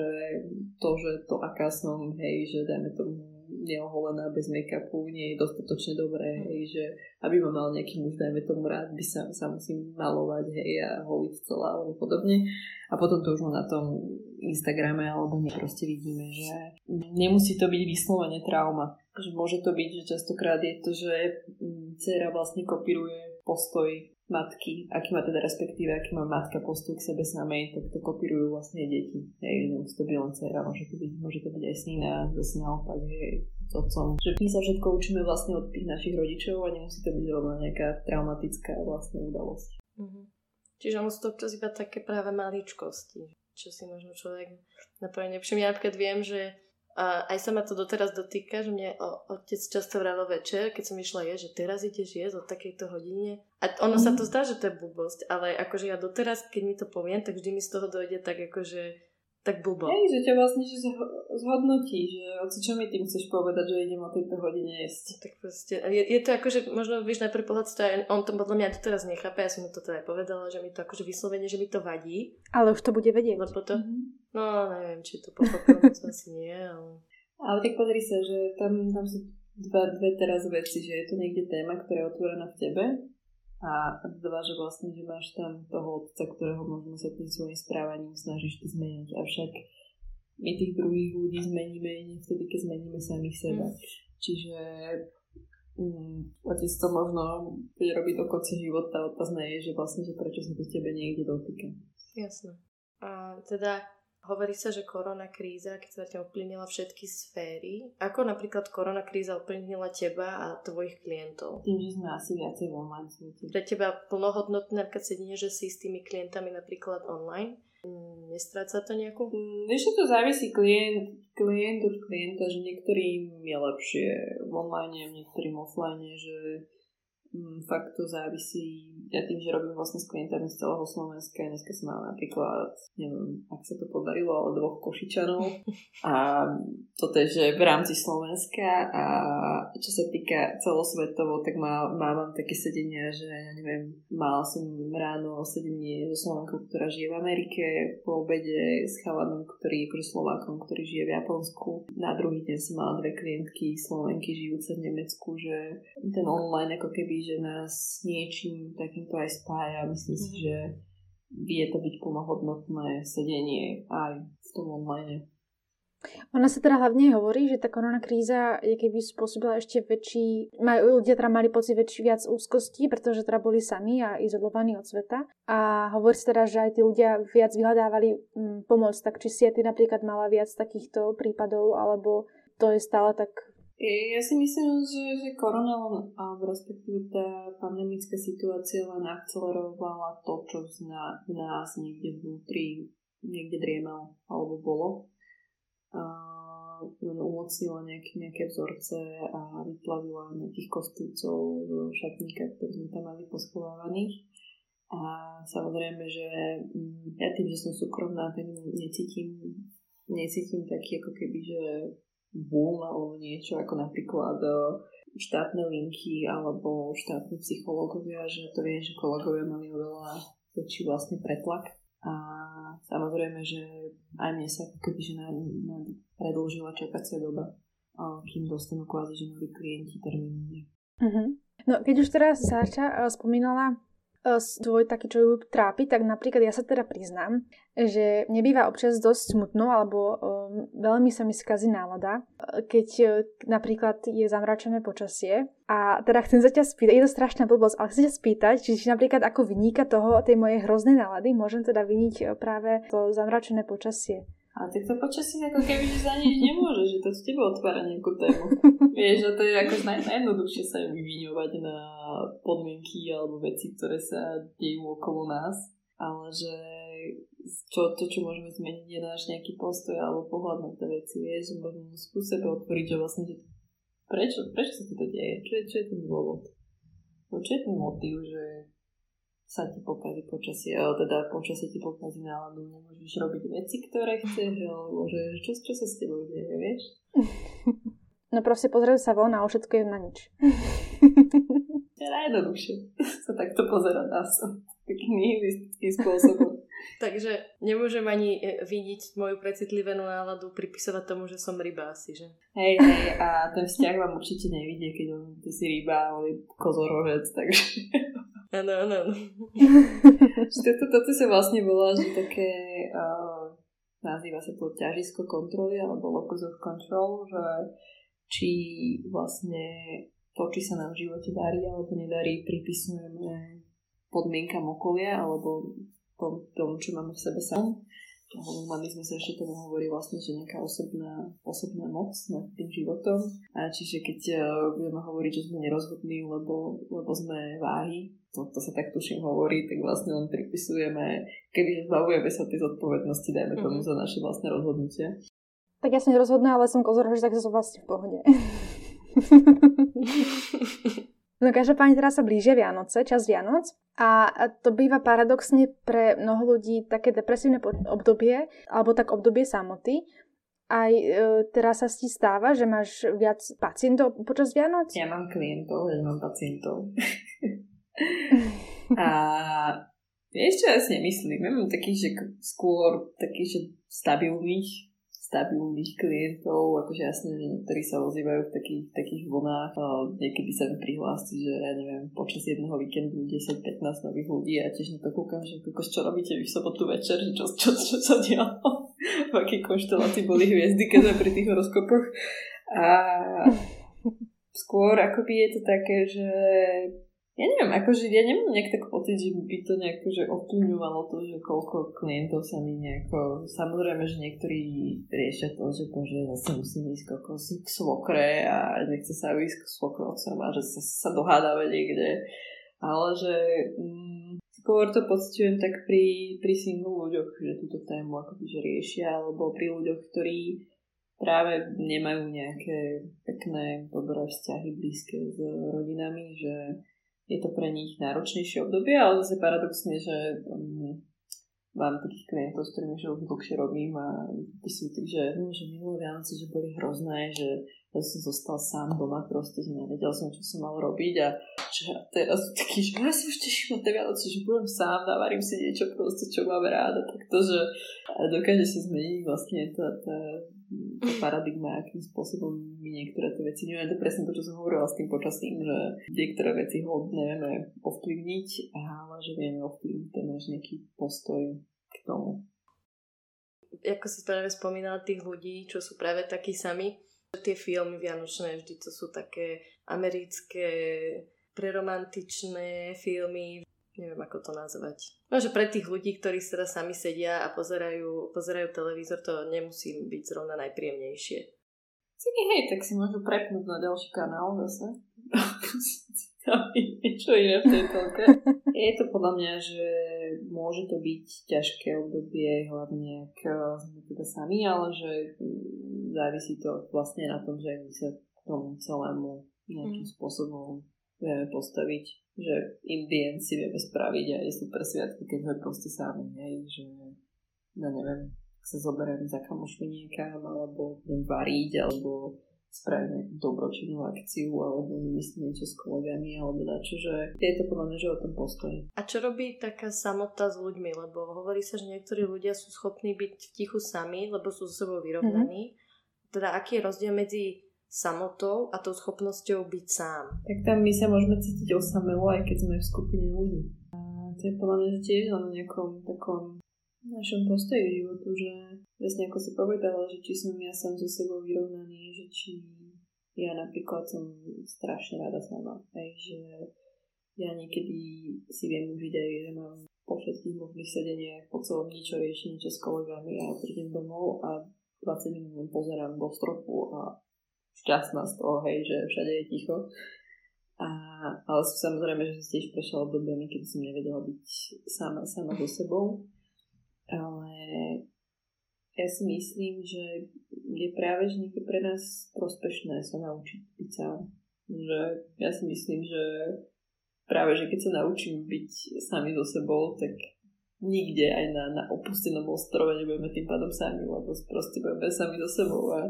to, že to aká som, hej, že dajme tomu neoholená bez make-upu nie je dostatočne dobré, hej, že aby ma mal nejaký muž, dajme tomu rád, by sa, sa musím malovať, hej, a holiť celá alebo podobne. A potom to už na tom Instagrame alebo nie proste vidíme, že nemusí to byť vyslovene trauma. Že môže to byť, že častokrát je to, že mm, dcera vlastne kopíruje postoj matky, aký má teda respektíve, aký má matka postoj k sebe samej, tak to kopírujú vlastne deti. Hej, nemusí to byť len dcera, môže to byť, môže to byť aj syn a zase naopak, hej, s otcom. Že my sa všetko učíme vlastne od tých našich rodičov a nemusí to byť rovná nejaká traumatická vlastne udalosť. Mm-hmm. Čiže on sú to občas iba také práve maličkosti, čo si možno človek naplne nevšimne. Ja napríklad viem, že aj sa ma to doteraz dotýka, že mne otec často vravel večer, keď som išla je, že teraz ideš jesť o takejto hodine. A ono sa to zdá, že to je blbosť, ale akože ja doteraz, keď mi to poviem, tak vždy mi z toho dojde tak akože tak blbo. Hej, že ťa vlastne že zhodnotí, že oci, čo mi tým chceš povedať, že idem o tejto hodine jesť. Tak proste, je, je to akože, možno vieš, na prvý pohľad, to aj, on to podľa mňa to teraz nechápe, ja som mu to teda aj povedala, že mi to akože vyslovene, že mi to vadí. Ale už to bude vedieť. Lebo to, mm-hmm. no neviem, či to pochopil, to asi nie, ale... Ale tak pozri sa, že tam, tam sú dva, dve teraz veci, že je to niekde téma, ktorá je otvorená v tebe a dva, že vlastne, že máš tam toho otca, ktorého možno sa tým svojim správaním snažíš ty zmeniť. Avšak my tých druhých ľudí zmeníme nie vtedy, keď zmeníme samých seba. Mm. Čiže mm, otec to možno bude robiť do konca života. Otázne je, že vlastne, že prečo sa to tebe niekde dotýka. Jasné. A teda Hovorí sa, že korona kríza, keď sa ťa ovplyvnila všetky sféry. Ako napríklad korona kríza ovplyvnila teba a tvojich klientov? Tým, že sme asi viacej v online svete. Pre teba plnohodnotné napríklad sedenie, že si s tými klientami napríklad online? Mm, nestráca to nejakú? Mm, vieš, to závisí klient, klient od klienta, že niektorým je lepšie v online, niektorým offline, že fakt to závisí, ja tým, že robím vlastne s klientami z celého Slovenska, dneska som mala napríklad, neviem, ak sa to podarilo, ale dvoch Košičanov a toto je, že v rámci Slovenska a čo sa týka celosvetovo, tak má, mám také sedenia, že ja neviem, mala som ráno sedenie so Slovenkou, ktorá žije v Amerike, po obede s chalanom, ktorý je akože Slovákom, ktorý žije v Japonsku. Na druhý deň som mala dve klientky Slovenky žijúce v Nemecku, že ten online ako keby že nás niečím takýmto aj spája. Myslím si, mhm. že vie to byť plnohodnotné sedenie aj v tom online. Ona sa teda hlavne hovorí, že tá korona kríza je keby spôsobila ešte väčší, majú, ľudia teda mali pocit väčší viac úzkosti, pretože teda boli sami a izolovaní od sveta. A hovorí sa teda, že aj tí ľudia viac vyhľadávali mm, pomoc, tak či si aj ty napríklad mala viac takýchto prípadov, alebo to je stále tak ja si myslím, že, že korona, alebo respektíve tá pandemická situácia len akcelerovala to, čo z nás niekde vnútri niekde driemalo alebo bolo. A len umocnila nejaké, nejaké vzorce a vyplavila nejakých kostýcov z šatníka, ktoré sme tam mali poschovávaných. A samozrejme, že mm, ja tým, že som súkromná, tak necítim, necítim taký ako keby, že boom alebo niečo ako napríklad e, štátne linky alebo štátni psychológovia, že to viem, že kolegovia mali oveľa väčší vlastne pretlak. A samozrejme, že aj mne sa keby, že na, na predlžila čakacia doba, kým dostanú kvázi, že noví klienti termíny. Uh-huh. No keď už teraz Sáča e, spomínala svoj taký, čo ju trápi, tak napríklad ja sa teda priznám, že mne býva občas dosť smutno, alebo um, veľmi sa mi skazí nálada, keď uh, napríklad je zamračené počasie. A teda chcem sa ťa spýtať, je to strašná blbosť, ale chcem sa spýtať, či, či napríklad ako vyníka toho, tej mojej hroznej nálady, môžem teda vyniť práve to zamračené počasie. A tak to počasie ako keby že za nič nemôže, že to z teba otvára nejakú tému. Vieš, že to je ako naj, najjednoduchšie sa vyviňovať na podmienky alebo veci, ktoré sa dejú okolo nás. Ale že čo, to, čo môžeme zmeniť, je náš nejaký postoj alebo pohľad na tie veci. Vieš, že môžeme skúsiť otvoriť, že vlastne, že prečo, prečo sa to deje? Čo je, čo je ten dôvod? No, čo je ten motív, že sa ti pokazí počasie, ale teda počasie ti pokazí náladu, nemôžeš robiť veci, ktoré chceš, alebo že čo, čo sa s tebou deje, vieš? No proste pozerajú sa von a o všetko je na nič. Je najjednoduchšie sa takto pozerať na som. Takým nihilistickým spôsobom. Takže nemôžem ani e, vidieť moju precitlivenú náladu, pripisovať tomu, že som ryba asi, že? Hej, hej, a ten vzťah vám určite nevidie, keď on, ty si ryba, ale kozorožec, takže... Áno, áno, áno. toto, toto sa vlastne volá, že také... Uh, nazýva sa to ťažisko kontroly, alebo locus of control, že či vlastne to, či sa nám v živote darí alebo nedarí, pripisujeme podmienkam okolia alebo tom, tom, čo máme v sebe sám. Humanizme sa ešte tomu hovorí vlastne, že nejaká osobná, osobná moc nad tým životom. A čiže keď uh, budeme hovoriť, že sme nerozhodní, lebo, lebo sme váhy, to, to sa tak tuším hovorí, tak vlastne len pripisujeme, keby zbavujeme sa tej zodpovednosti, dajme tomu mm-hmm. za naše vlastné rozhodnutie. Tak ja som nerozhodná, ale som kozorož, tak som vlastne v pohode. no každopádne teraz sa blížia Vianoce, čas Vianoc a to býva paradoxne pre mnoho ľudí také depresívne obdobie, alebo tak obdobie samoty. Aj e, teraz sa ti stáva, že máš viac pacientov počas Vianoc? Ja mám klientov, ja mám pacientov. a čo, ja si nemyslím. Ja mám takých, že skôr takých, že stabilných stabilných klientov, akože jasné, že niektorí sa ozývajú v takých, takých vlnách, niekedy sa mi prihlási, že ja neviem, počas jedného víkendu 10-15 nových ľudí a tiež na to kúkam, že kokos, čo robíte vy v sobotu večer, že čo, čo, čo sa dialo, v akej konštelácii boli hviezdy, keď sme pri tých horoskopoch. A skôr akoby je to také, že ja neviem, akože ja nemám nejak tak pocit, že by to nejako že ovplyvňovalo to, že koľko klientov sa mi nejako... Samozrejme, že niektorí riešia to, že bože, zase musím ísť k svokre a nechce sa ísť k svokrovcom a že sa, sa dohádame niekde. Ale že mm, skôr to pocitujem tak pri, pri single ľuďoch, že túto tému akoby že riešia, alebo pri ľuďoch, ktorí práve nemajú nejaké pekné, dobré vzťahy blízke s rodinami, že je to pre nich náročnejšie obdobie, ale zase paradoxne, že um, mám takých klientov, s ktorými už dlhšie robím a vypisujú tak, že, no, že minulé Vianoce, že boli hrozné, že ja som zostal sám doma proste, že nevedel som, čo som mal robiť a že teraz taký, že ja sa už teším na tie Vianoce, že budem sám, navarím si niečo proste, čo mám ráda, tak to, že dokáže sa zmeniť vlastne tá, tá, tá paradigma, akým spôsobom my niektoré tie veci, neviem, to presne to, čo som hovorila s tým počasím, že niektoré veci ho nevieme ovplyvniť, ale že vieme ovplyvniť ten náš nejaký postoj k tomu. Ako si práve spomínala tých ľudí, čo sú práve takí sami, tie filmy vianočné vždy to sú také americké preromantičné filmy, neviem ako to nazvať. No, že pre tých ľudí, ktorí teda sami sedia a pozerajú, pozerajú televízor, to nemusí byť zrovna najpríjemnejšie. Si hej, tak si môžu prepnúť na ďalší kanál zase. niečo iné v tej telke. Je to podľa mňa, že môže to byť ťažké obdobie, hlavne ak sme teda sami, ale že mm, závisí to vlastne na tom, že my sa tomu celému nejakým mm. spôsobom vieme postaviť, že Indien si vieme spraviť aj super sviatky, keď sme proste sami, hej, že ja neviem, sa zoberiem za kamošmi niekam, alebo budem variť, alebo spraviť nejakú dobročinnú akciu, alebo vymyslieť niečo s kolegami, alebo dačo, že je to podľa mňa, že o tom postoji. A čo robí taká samota s ľuďmi? Lebo hovorí sa, že niektorí ľudia sú schopní byť v tichu sami, lebo sú so sebou vyrovnaní. Mm-hmm. Teda aký je rozdiel medzi samotou a tou schopnosťou byť sám. Tak tam my sa môžeme cítiť osamelo, aj keď sme v skupine ľudí. A to je podľa mňa tiež na nejakom takom našom postoji životu, že presne ako si povedala, že či som ja sám so sebou vyrovnaný, že či ja napríklad som strašne rada sama. Hej, že ja niekedy si viem užiť aj, že mám po všetkých možných sedeniach po celom niečo rieši, niečo s kolegami a prídem domov a 20 minút pozerám do stropu a šťastná z toho, hej, že všade je ticho. A, ale samozrejme, že si tiež prešla obdobiami, keď som nevedela byť sama, sama so sebou. Ale ja si myslím, že je práve že niekde pre nás prospešné sa naučiť byť sám. Že ja si myslím, že práve, že keď sa naučím byť sami so sebou, tak nikde aj na, na opustenom ostrove nebudeme tým pádom sami, lebo proste budeme sami so sebou a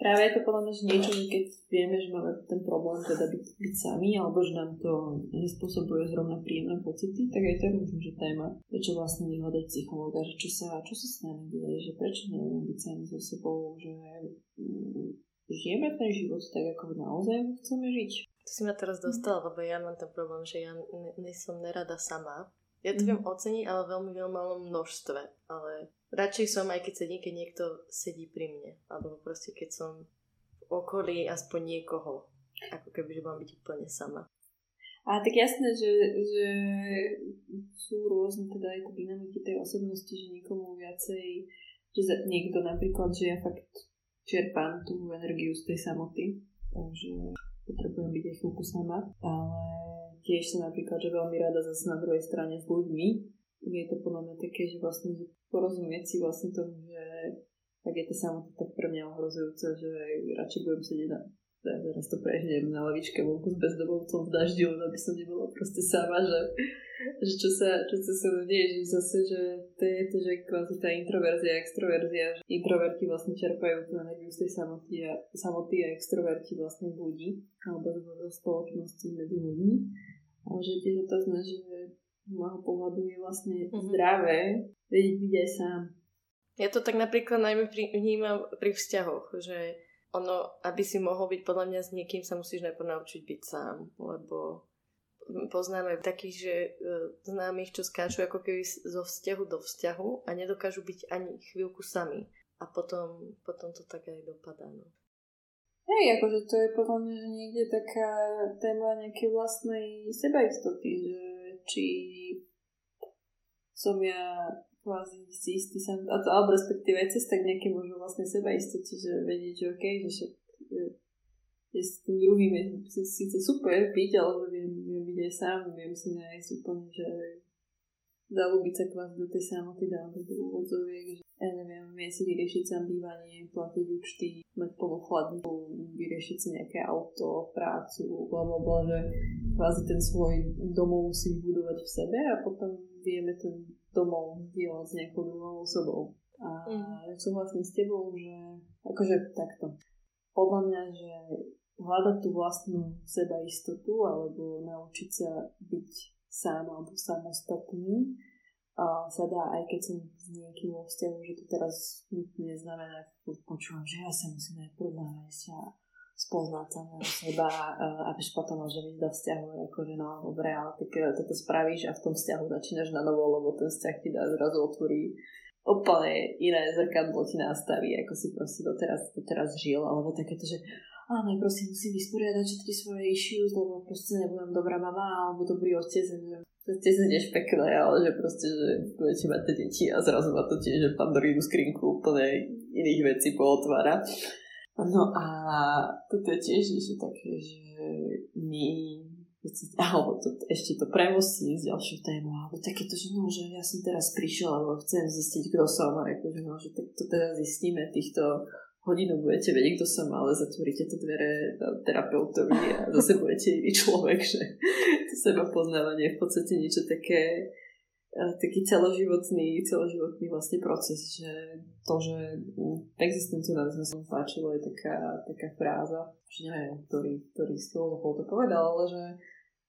práve je to podľa mňa že niečo, že keď vieme, že máme ten problém teda byť, byť sami, alebo že nám to nespôsobuje zrovna príjemné pocity, tak aj to je možno, že téma, prečo vlastne vyhľadať psychológa, že čo sa, čo sa s nami deje, že prečo nevieme byť sami so sebou, že mm, žijeme ten život tak, ako naozaj chceme žiť. To si ma teraz dostala, lebo ja mám ten problém, že ja ne som nerada sama. Ja to mm. viem oceniť, ale veľmi, veľmi malom množstve. Ale radšej som, aj keď sedí, keď niekto sedí pri mne. Alebo proste keď som v okolí aspoň niekoho. Ako keby, že mám byť úplne sama. A tak jasné, že, že sú rôzne teda aj dynamiky tej osobnosti, že niekomu viacej, že niekto napríklad, že ja fakt čerpám tú energiu z tej samoty, takže potrebujem byť aj chvíľku sama, ale tiež som napríklad, že veľmi rada zase na druhej strane s ľuďmi, je to podľa mňa také, že vlastne že porozumieť si vlastne tomu, že tak je to samotné tak pre mňa ohrozujúce, že radšej budem sedieť na teraz to prežnem na lavičke vonku s bezdomovcom v daždi, aby som nebola proste sama, že, že čo sa, čo sa sa deje, že zase, že to je to, že kvázi tá introverzia a extroverzia, že introverti vlastne čerpajú tú energiu z tej samoty a, samoty a extroverti vlastne ľudí, alebo zo spoločnosti medzi ľuďmi. Ale že tiež otázne, že môjho pohľadu je vlastne mm-hmm. zdravé vedieť byť aj sám. Ja to tak napríklad najmä pri, vnímam pri vzťahoch, že ono, aby si mohol byť podľa mňa s niekým, sa musíš najprv naučiť byť sám, lebo poznáme takých, že e, známych, čo skáču ako keby zo vzťahu do vzťahu a nedokážu byť ani chvíľku sami. A potom, potom to tak aj dopadá. No. Hej, akože to je podľa mňa že niekde taká téma nejakej vlastnej sebaistoty, že či som ja kvázi si istý sám, alebo respektíve cez tak nejaké možno vlastne seba istoty, že vedieť, že OK, že však e, je s tým druhým je síce super byť, ale viem, viem byť aj sám, viem si nájsť úplne, že zalúbiť sa kvázi do tej samoty, to do úvodzoviek, že ja neviem, viem si vyriešiť sám bývanie, platiť účty, mať plnú chladnicu, vyriešiť si nejaké auto, prácu, bla bla bla, že kvázi ten svoj domov musí vybudovať v sebe a potom vieme ten domov zdieľať s nejakou druhou osobou. A mm. súhlasím s tebou, že akože takto. Podľa mňa, že hľadať tú vlastnú sebaistotu alebo naučiť sa byť sám alebo samostatný a sa dá, aj keď som s niekým vo vzťahu, že to teraz nutne znamená, počúvam, že ja sa musím najprv nájsť a spoznať sa na seba, aby potom môže ísť do vzťahu, akože no, dobre, ale tak toto spravíš a v tom vzťahu začínaš na novo, lebo ten vzťah ti dá zrazu otvorí úplne iné zrkadlo ti nastaví, ako si proste doteraz, doteraz žil, alebo takéto, že a najprv si musím vysporiadať všetky svoje issues, lebo proste nebudem dobrá mama alebo dobrý otec, ste sa tiež pekné, ale že proste, že budete mať tie deti a zrazu ma to tiež, že pandorínu skrinku úplne iných vecí pootvára. No a toto je tiež niečo také, že my alebo to, ešte to premostím s ďalšou témou, alebo takéto, že no, že ja som teraz prišiel, alebo chcem zistiť, kto som, a akože no, že to teraz zistíme týchto hodinu budete vedieť, kto som, ale zatvoríte tie dvere terapeutovi a zase budete iný človek, že to seba poznávanie je v podstate niečo také, taký celoživotný, celoživotný vlastne proces, že to, že existencionalizmus sa páčilo, je taká, taká fráza, že neviem, ktorý, ktorý z toho to povedal, ale že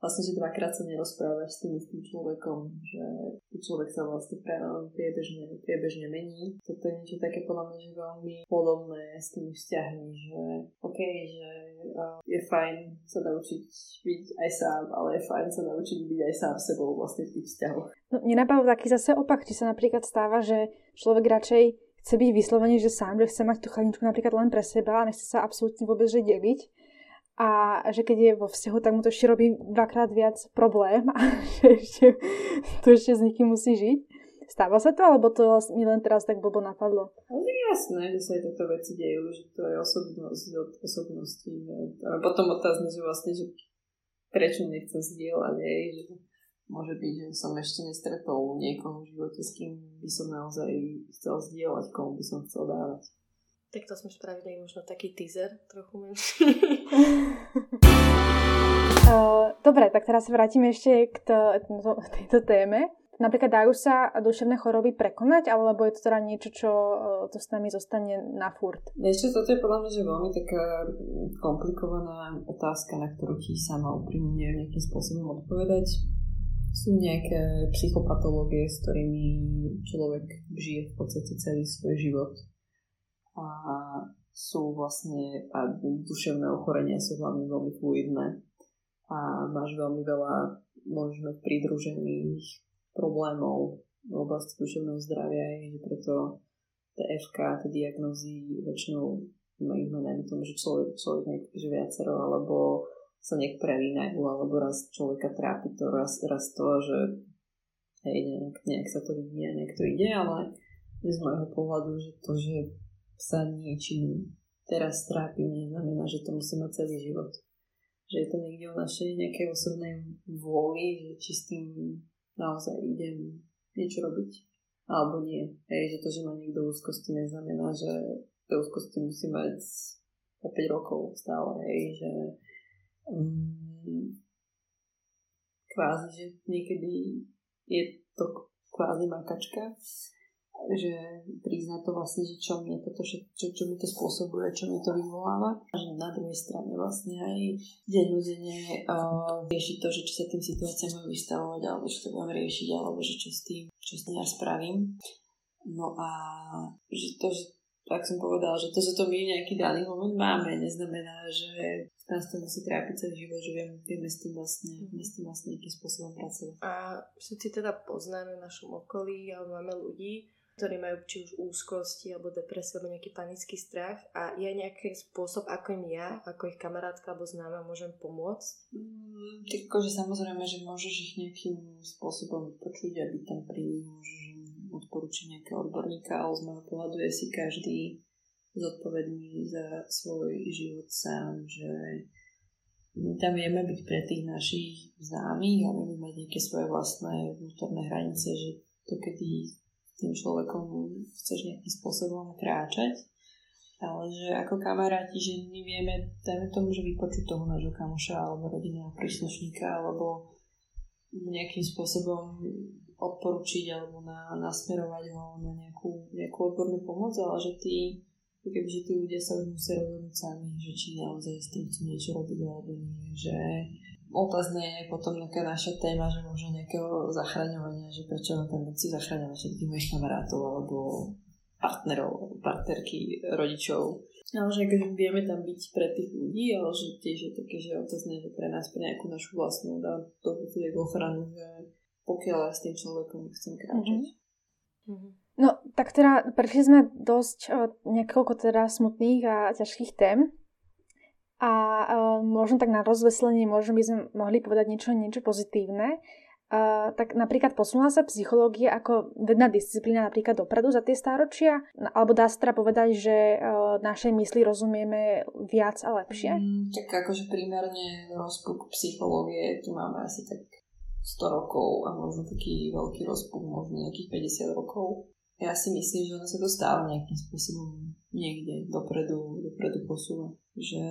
vlastne, že dvakrát sa nerozprávaš s tým istým človekom, že človek sa vlastne priebežne, priebežne mení. Toto je niečo také podľa mňa, že veľmi podobné s tými vzťahmi, že OK, že uh, je fajn sa naučiť byť aj sám, ale je fajn sa naučiť byť aj sám sebou vlastne v tých vzťahoch. No, mne napadlo taký zase opak, či sa napríklad stáva, že človek radšej chce byť vyslovene, že sám, že chce mať tú chladničku napríklad len pre seba a nechce sa absolútne vôbec že deliť a že keď je vo vzťahu, tak mu to ešte robí dvakrát viac problém a že ešte, to ešte s nikým musí žiť. Stáva sa to, alebo to mi len teraz tak blbo napadlo? Ale je jasné, že sa aj tieto veci dejú, že to je osobnosť od osobnosti. A potom otázne, že vlastne, že prečo nechcem zdieľať, aj, že môže byť, že som ešte nestretol niekoho v živote, s kým by som naozaj chcel zdieľať, komu by som chcel dávať. Tak to sme spravili možno taký teaser trochu menší. Uh, dobre, tak teraz sa vrátime ešte k to, tejto téme. Napríklad dajú sa duševné choroby prekonať, alebo je to teda niečo, čo to s nami zostane na furt? Čo, toto je podľa mňa že veľmi taká komplikovaná otázka, na ktorú ti sama úprimne neviem nejakým spôsobom odpovedať. Sú nejaké psychopatológie, s ktorými človek žije v podstate celý svoj život. A sú vlastne, a duševné ochorenia sú hlavne veľmi fluidné. A máš veľmi veľa, možno pridružených problémov v oblasti duševného zdravia je, preto TFK, tie diagnozy väčšinou majú najmä tomu, že človek, človek že viacero, alebo sa nejak prelínajú, alebo raz človeka trápi to, raz, raz to, že hej, nejak, nejak sa to vyvíja, nejak to ide, ale z môjho pohľadu, že to, že sa niečím teraz trápi, neznamená, že to musí mať celý život. Že je to niekde o našej nejakej osobnej vôli, že či s tým naozaj idem niečo robiť alebo nie. Hej, že to, že má niekto úzkosti, neznamená, že tie úzkosti musí mať o 5 rokov stále. Hej, že um, kvázi, že niekedy je to kvázi makačka že priznať to vlastne, že čo mi toto, čo, čo mi to spôsobuje, čo mi to vyvoláva. A že na druhej strane vlastne aj dennodenne uh, riešiť to, že či sa tým situáciám mám vystavovať, alebo čo to budem riešiť, alebo že čo s tým, čo s tým ja spravím. No a že to, že tak som povedala, že to, že to my nejaký daný moment máme, neznamená, že nás to musí trápiť celý život, že vieme, vieme s tým vlastne, vieme s tým vlastne nejakým spôsobom pracovať. A všetci teda poznáme v našom okolí, alebo máme ľudí, ktorí majú či už úzkosti alebo depresiu alebo nejaký panický strach a je nejaký spôsob, ako im ja, ako ich kamarátka alebo známa môžem pomôcť? Mm, akože samozrejme, že môžeš ich nejakým spôsobom počuť, aby tam pri môžeš odporúčiť nejakého odborníka, ale z môjho pohľadu je si každý zodpovedný za svoj život sám, že my tam vieme byť pre tých našich známych a vieme mať nejaké svoje vlastné vnútorné hranice, že to kedy tým človekom chceš nejakým spôsobom kráčať. Ale že ako kamaráti, že my vieme, dajme tomu, že vypočuť toho nášho kamoša alebo rodinného príslušníka alebo nejakým spôsobom odporučiť alebo na, nasmerovať ho na nejakú, nejakú odbornú pomoc, ale že tí, kebyže tí ľudia sa už musia rozhodnúť sami, že či naozaj s tým chcú niečo robiť alebo nie, že otázne je potom nejaká naša téma, že možno nejakého zachraňovania, že prečo mám tendenciu zachraňovať všetkých mojich kamarátov alebo partnerov, partnerky, rodičov. Ale že vieme tam byť pre tých ľudí, ale že tiež je také, že otázne, že pre nás, pre nejakú našu vlastnú dá to ochranu, že pokiaľ ja s tým človekom chcem kráčať. Mm-hmm. No, tak teda prešli sme dosť o, niekoľko teda smutných a ťažkých tém. A uh, možno tak na rozveslenie, možno by sme mohli povedať niečo, niečo pozitívne. Uh, tak napríklad posunula sa psychológia ako vedná disciplína napríklad dopredu za tie stáročia? Alebo dá sa teda povedať, že uh, našej mysli rozumieme viac a lepšie? Mm, tak akože primárne rozpuk psychológie tu máme asi tak 100 rokov a možno taký veľký rozpuk možno nejakých 50 rokov. Ja si myslím, že ono sa to stále nejakým spôsobom niekde dopredu, dopredu posúva že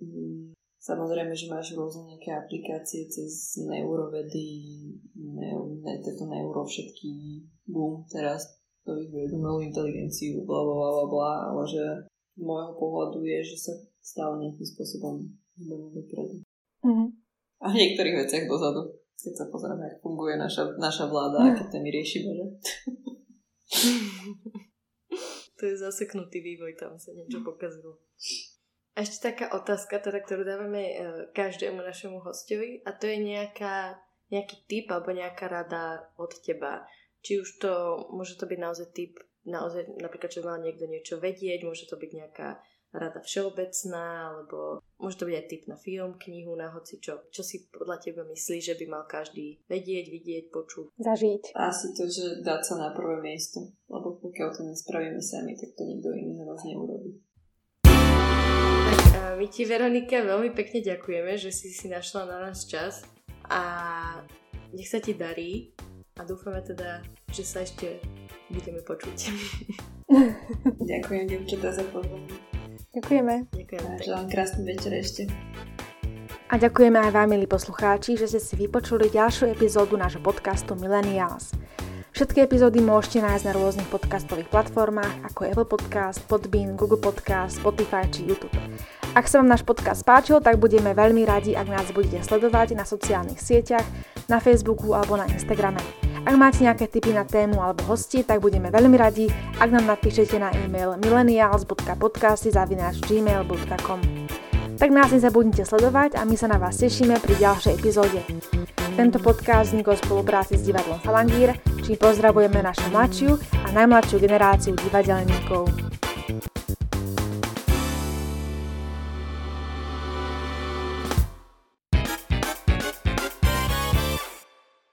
mm, samozrejme, že máš rôzne nejaké aplikácie cez neurovedy, neu, ne, tieto neuro všetky boom teraz to vyvíjajú umelú inteligenciu, bla, bla, bla, bla, ale že z môjho pohľadu je, že sa stále nejakým spôsobom hýbeme dopredu. Mm-hmm. A v niektorých veciach dozadu, keď sa pozrieme, ako funguje naša, naša vláda, mm. aké témy riešime, že? To je zaseknutý vývoj, tam sa niečo pokazilo. Ešte taká otázka, teda, ktorú dávame e, každému našemu hostovi a to je nejaká, nejaký tip alebo nejaká rada od teba. Či už to, môže to byť naozaj tip, naozaj napríklad, čo mal niekto niečo vedieť, môže to byť nejaká rada všeobecná, alebo môže to byť aj tip na film, knihu, na hoci čo. Čo si podľa teba myslíš, že by mal každý vedieť, vidieť, počuť? Zažiť. Asi to, že dať sa na prvé miesto, lebo pokiaľ to nespravíme sami, tak to nikto iný za nás neurobí. My ti, Veronika, veľmi pekne ďakujeme, že si si našla na nás čas a nech sa ti darí a dúfame teda, že sa ešte budeme počuť. Ďakujem, devčatá, za pozornosť. Ďakujeme. Ďakujeme. Želám krásny večer ešte. A ďakujeme aj vám, milí poslucháči, že ste si vypočuli ďalšiu epizódu nášho podcastu Millennials. Všetky epizódy môžete nájsť na rôznych podcastových platformách ako Apple Podcast, Podbean, Google Podcast, Spotify či YouTube. Ak sa vám náš podcast páčil, tak budeme veľmi radi, ak nás budete sledovať na sociálnych sieťach, na Facebooku alebo na Instagrame. Ak máte nejaké tipy na tému alebo hosti, tak budeme veľmi radi, ak nám napíšete na e-mail millennials.podcasty.gmail.com Tak nás nezabudnite sledovať a my sa na vás tešíme pri ďalšej epizóde. Tento podcast vznikol v spolupráci s divadlom Falangír, čím pozdravujeme našu mladšiu a najmladšiu generáciu divadelníkov.